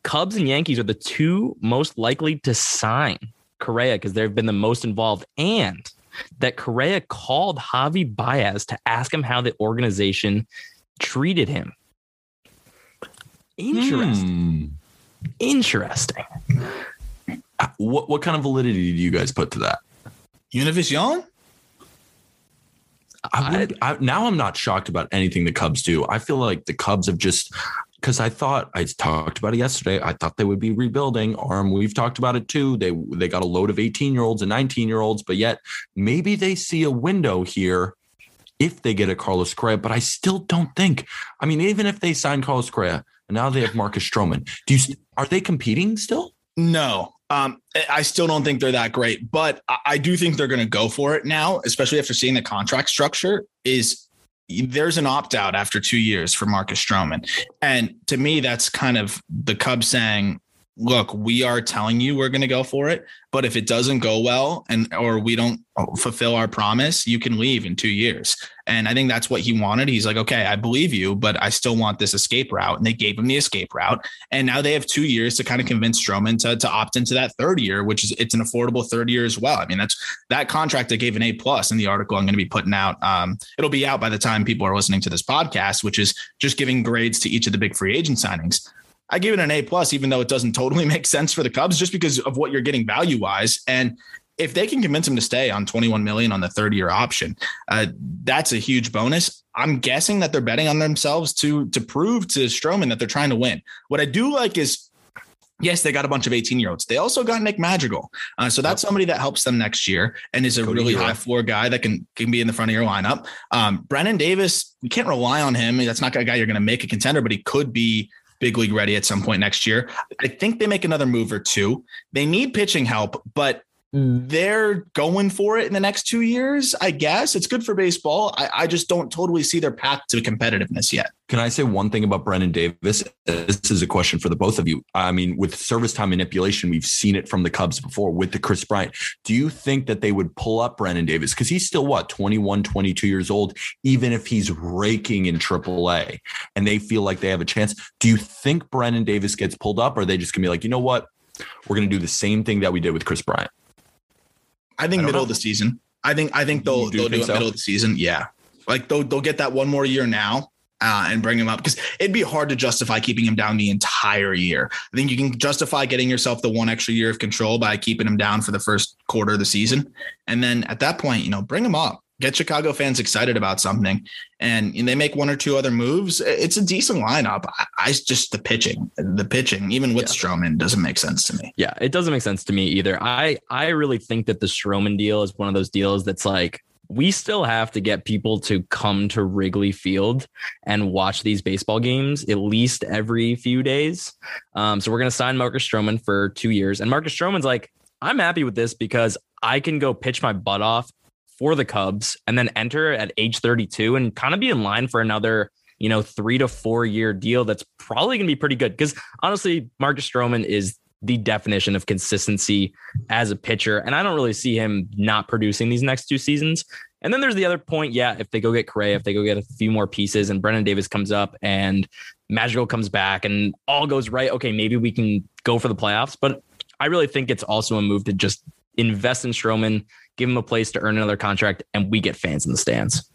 S3: Cubs and Yankees are the two most likely to sign Correa because they've been the most involved, and that Correa called Javi Baez to ask him how the organization treated him. Interesting.
S1: Hmm.
S3: Interesting.
S1: what, what kind of validity do you guys put to that
S2: univision
S1: I, would, I now I'm not shocked about anything the Cubs do. I feel like the Cubs have just because I thought I talked about it yesterday. I thought they would be rebuilding. Aram, we've talked about it too. They they got a load of 18 year olds and 19 year olds, but yet maybe they see a window here if they get a Carlos Correa. But I still don't think. I mean, even if they sign Carlos Correa and now they have Marcus Stroman, do you are they competing still?
S2: No, um, I still don't think they're that great, but I do think they're going to go for it now, especially after seeing the contract structure. Is there's an opt out after two years for Marcus Stroman, and to me, that's kind of the Cubs saying, look, we are telling you we're going to go for it, but if it doesn't go well and or we don't fulfill our promise, you can leave in 2 years. And I think that's what he wanted. He's like, "Okay, I believe you, but I still want this escape route." And they gave him the escape route. And now they have 2 years to kind of convince Stroman to to opt into that third year, which is it's an affordable third year as well. I mean, that's that contract that gave an A plus in the article I'm going to be putting out. Um, it'll be out by the time people are listening to this podcast, which is just giving grades to each of the big free agent signings. I give it an A plus, even though it doesn't totally make sense for the Cubs, just because of what you're getting value wise. And if they can convince him to stay on 21 million on the third year option, uh, that's a huge bonus. I'm guessing that they're betting on themselves to to prove to Stroman that they're trying to win. What I do like is. Yes, they got a bunch of 18 year olds. They also got Nick Madrigal. Uh, so that's somebody that helps them next year and is a Cody really Hero. high floor guy that can, can be in the front of your lineup. Um, Brennen Davis, we can't rely on him. That's not a guy you're going to make a contender, but he could be big league ready at some point next year. I think they make another move or two. They need pitching help, but they're going for it in the next two years. I guess it's good for baseball. I, I, just don't totally see their path to competitiveness yet.
S1: Can I say one thing about Brennen Davis? This is a question for the both of you. I mean, with service time manipulation, we've seen it from the Cubs before with the Kris Bryant. Do you think that they would pull up Brennen Davis? Because he's still what, 21, 22 years old, even if he's raking in AAA and they feel like they have a chance. Do you think Brennen Davis gets pulled up or are they just going to be like, you know what? We're going to do the same thing that we did with Kris Bryant?
S2: I think I middle know. of the season. I think I think they'll do they'll do it so? middle of the season. Yeah, like they'll they'll get that one more year now. Uh, and bring him up because it'd be hard to justify keeping him down the entire year. I think you can justify getting yourself the one extra year of control by keeping him down for the first quarter of the season, and then at that point, you know, bring him up get Chicago fans excited about something, and, they make one or two other moves. It's a decent lineup. I, I just the pitching, the pitching, even with yeah. Stroman, doesn't make sense to me.
S3: Yeah, it doesn't make sense to me either. I I really think that the Stroman deal is one of those deals that's like we still have to get people to come to Wrigley Field and watch these baseball games at least every few days. Um, so we're going to sign Marcus Stroman for two years. And Marcus Stroman's like, I'm happy with this because I can go pitch my butt off for the Cubs and then enter at age 32 and kind of be in line for another, you know, three to four year deal that's probably going to be pretty good. Because honestly, Marcus Stroman is the definition of consistency as a pitcher. And I don't really see him not producing these next two seasons. And then there's the other point. Yeah, if they go get Correa, if they go get a few more pieces and Brennen Davis comes up and Madrigal comes back and all goes right, okay, maybe we can go for the playoffs. But I really think it's also a move to just invest in Stroman, give him a place to earn another contract, and we get fans in the stands.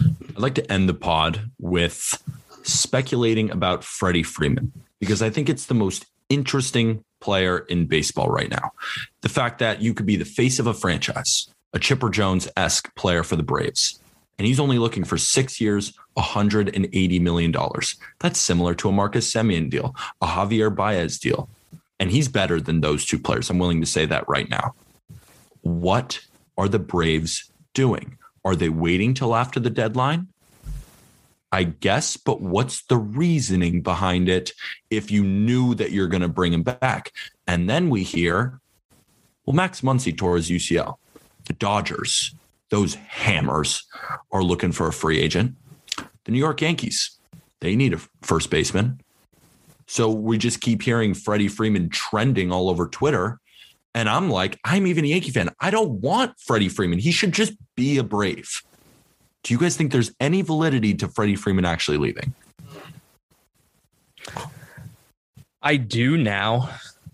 S1: I'd like to end the pod with speculating about Freddie Freeman because I think it's the most interesting player in baseball right now. The fact that you could be the face of a franchise, a Chipper Jones esque player for the Braves, and he's only looking for six years, $180 million. That's similar to a Marcus Semien deal, a Javier Baez deal. And he's better than those two players. I'm willing to say that right now. What are the Braves doing? Are they waiting till after the deadline? I guess, but what's the reasoning behind it if you knew that you're going to bring him back? And then we hear, well, Max Muncy tore his UCL. The Dodgers, those hammers, are looking for a free agent. The New York Yankees, they need a first baseman. So we just keep hearing Freddie Freeman trending all over Twitter. And I'm like, I'm even a Yankee fan. I don't want Freddie Freeman. He should just be a Brave. Do you guys think there's any validity to Freddie Freeman actually leaving?
S3: I do now.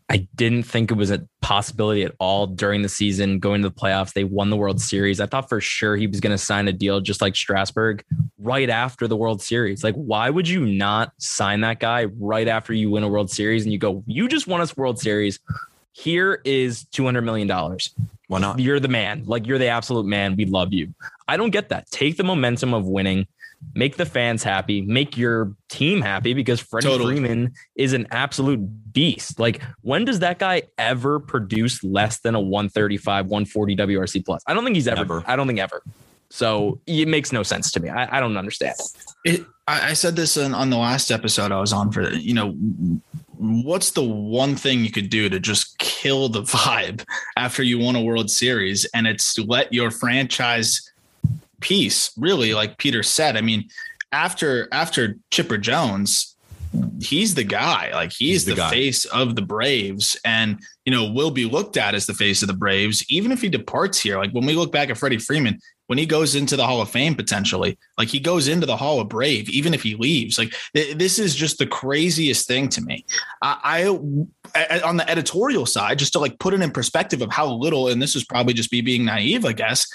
S3: I didn't think it was a possibility at all during the season going to the playoffs. They won the World Series. I thought for sure he was going to sign a deal just like Strasburg right after the World Series. Like, why would you not sign that guy right after you win a World Series and you go, you just won us World Series? Here is $200 million.
S1: Why not?
S3: You're the man. Like you're the absolute man. We love you. I don't get that. Take the momentum of winning, make the fans happy, make your team happy because Freddie
S2: Totally.
S3: Freeman is an absolute beast. Like, when does that guy ever produce less than a 135, 140 WRC plus? I don't think he's ever.
S1: Never.
S3: I don't think ever. So it makes no sense to me. I, I don't understand.
S2: It, I, I said this on, on the last episode I was on for, you know, what's the one thing you could do to just kill the vibe after you won a World Series? And it's to let your franchise piece, really, like Peter said. I mean, after after Chipper Jones, he's the guy. Like he's,
S1: He's the
S2: the, face of the Braves, and you know will be looked at as the face of the Braves, even if he departs here. Like when we look back at Freddie Freeman, when he goes into the Hall of Fame potentially, like he goes into the Hall of Brave, even if he leaves. Like th- this is just the craziest thing to me. I, I on the editorial side, just to like put it in perspective of how little, and this is probably just me being naive, I guess.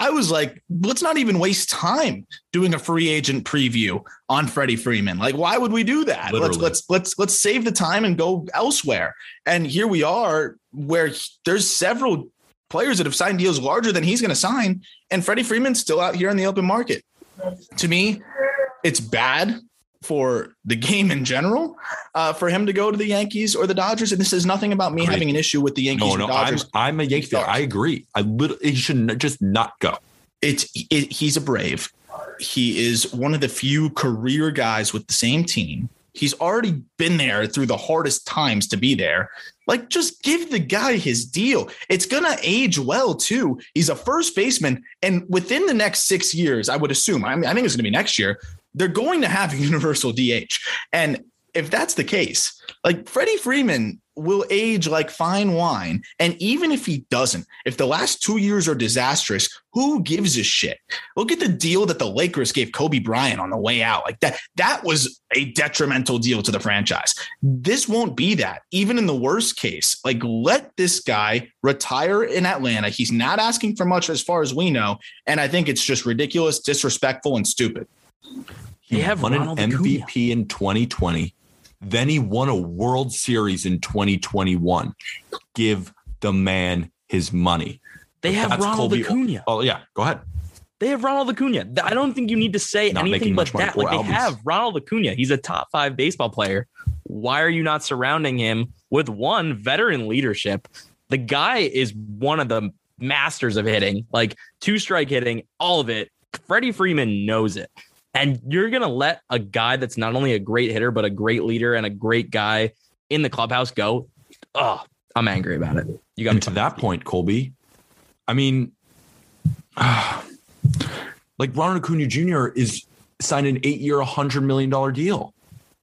S2: I was like, let's not even waste time doing a free agent preview on Freddie Freeman. Like, why would we do that? Let's let's let's let's save the time and go elsewhere. And here we are, where there's several players that have signed deals larger than he's going to sign, and Freddie Freeman's still out here in the open market. To me, it's bad for the game in general uh, for him to go to the Yankees or the Dodgers. And this is nothing about me
S1: Agreed.
S2: having an issue with the Yankees
S1: No, no, I'm I'm a Yankee fan. I agree. I literally he should just not go.
S2: it's it, he's a brave. He is one of the few career guys with the same team. He's already been there through the hardest times to be there. Like, just give the guy his deal. It's gonna age well too. He's a first baseman, and within the next six years, I would assume. I, mean, I think it's gonna be next year. They're going to have a universal DH, and if that's the case, like Freddie Freeman will age like fine wine. And even if he doesn't, if the last two years are disastrous, who gives a shit? Look at the deal that the Lakers gave Kobe Bryant on the way out. Like that, that was a detrimental deal to the franchise. This won't be that, even in the worst case. Like, let this guy retire in Atlanta. He's not asking for much as far as we know. And I think it's just ridiculous, disrespectful, and stupid.
S1: He
S3: They have
S1: won
S3: Ronald
S1: an
S3: Acuna.
S1: MVP in 2020. Then he won a World Series in 2021. Give the man his money.
S3: They have Ronald
S1: Colby-
S3: Acuna.
S1: Oh yeah, go ahead.
S3: They have Ronald Acuna. I don't think you need to say
S1: Not
S3: anything but that. Like they have Ronald Acuna. He's a top five baseball player. Why are you not surrounding him with one veteran leadership? The guy is one of the masters of hitting, like two strike hitting, all of it. Freddie Freeman knows it. And you're gonna let a guy that's not only a great hitter, but a great leader and a great guy in the clubhouse go. Oh, I'm angry about it. You got
S1: And to that point, Colby, I mean, like Ronald Acuna Jr. is signed an eight-year, hundred million dollar deal.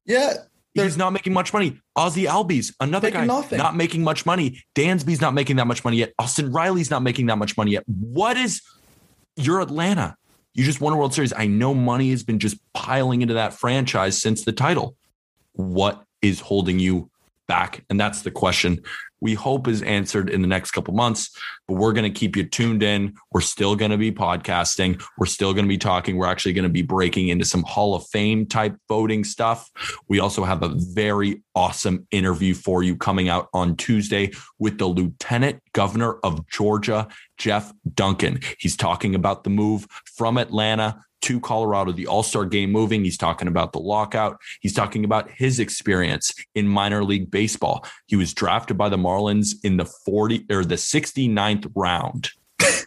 S2: Yeah.
S1: He's not making much money. Ozzy Albies, another guy,
S2: nothing.
S1: not making much money. Dansby's not making that much money yet. Austin Riley's not making that much money yet. What is you're Atlanta? You just won a World Series. I know money has been just piling into that franchise since the title. What is holding you back? And that's the question we hope is answered in the next couple months. But we're going to keep you tuned in. We're still going to be podcasting. We're still going to be talking. We're actually going to be breaking into some Hall of Fame type voting stuff. We also have a very awesome interview for you coming out on Tuesday with the Lieutenant Governor of Georgia, Geoff Duncan. He's talking about the move from Atlanta to Colorado, the All Star game moving. He's talking about the lockout. He's talking about his experience in minor league baseball. He was drafted by the Marlins in the 40 or the 69th round.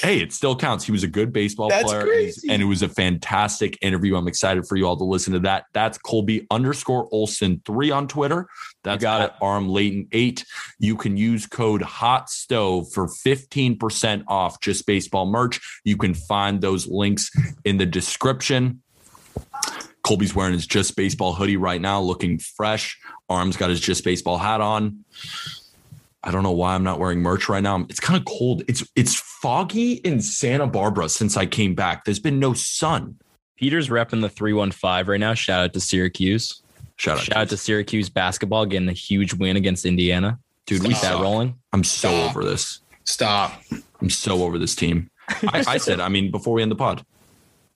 S1: hey, it still counts. He was a good baseball
S2: That's
S1: player,
S2: crazy.
S1: and it was a fantastic interview. I'm excited for you all to listen to that. That's Colby underscore Olson three on Twitter. That's
S3: got
S1: at Aram Leighton eight. You can use code Hot Stove for 15% off just baseball merch. You can find those links in the description. Colby's wearing his Just Baseball hoodie right now, looking fresh. Aram's got his Just Baseball hat on. I don't know why I'm not wearing merch right now. It's kind of cold. It's it's foggy in Santa Barbara since I came back. There's been no sun.
S3: Peter's repping the 315 right now. Shout out to Syracuse.
S1: Shout out,
S3: Shout out to Syracuse basketball getting a huge win against Indiana.
S1: dude. We
S3: Keep that rolling.
S1: I'm so
S2: Stop.
S1: over this.
S2: Stop.
S1: I'm so over this team. I, I said, I mean, before we end the pod,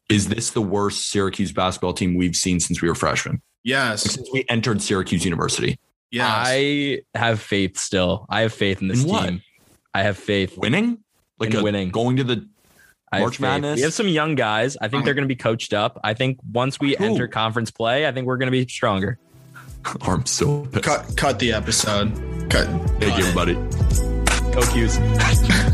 S1: is this the worst Syracuse basketball team we've seen since we were freshmen?
S2: Yes.
S1: Since we entered Syracuse University.
S2: Yes.
S3: I have faith still. I have faith in this
S1: In what?
S3: team. I have faith.
S1: Winning? Like
S3: In
S1: a-
S3: winning.
S1: going to the
S4: March. Madness?
S3: We have some young guys. I think they're oh. going to be coached up. I think once we
S1: Who?
S3: enter conference play, I think we're going to be stronger.
S1: I'm so pissed.
S2: Cut cut the episode. Cut.
S1: Thank
S2: cut
S1: you,
S2: it.
S1: everybody.
S3: Go Qs.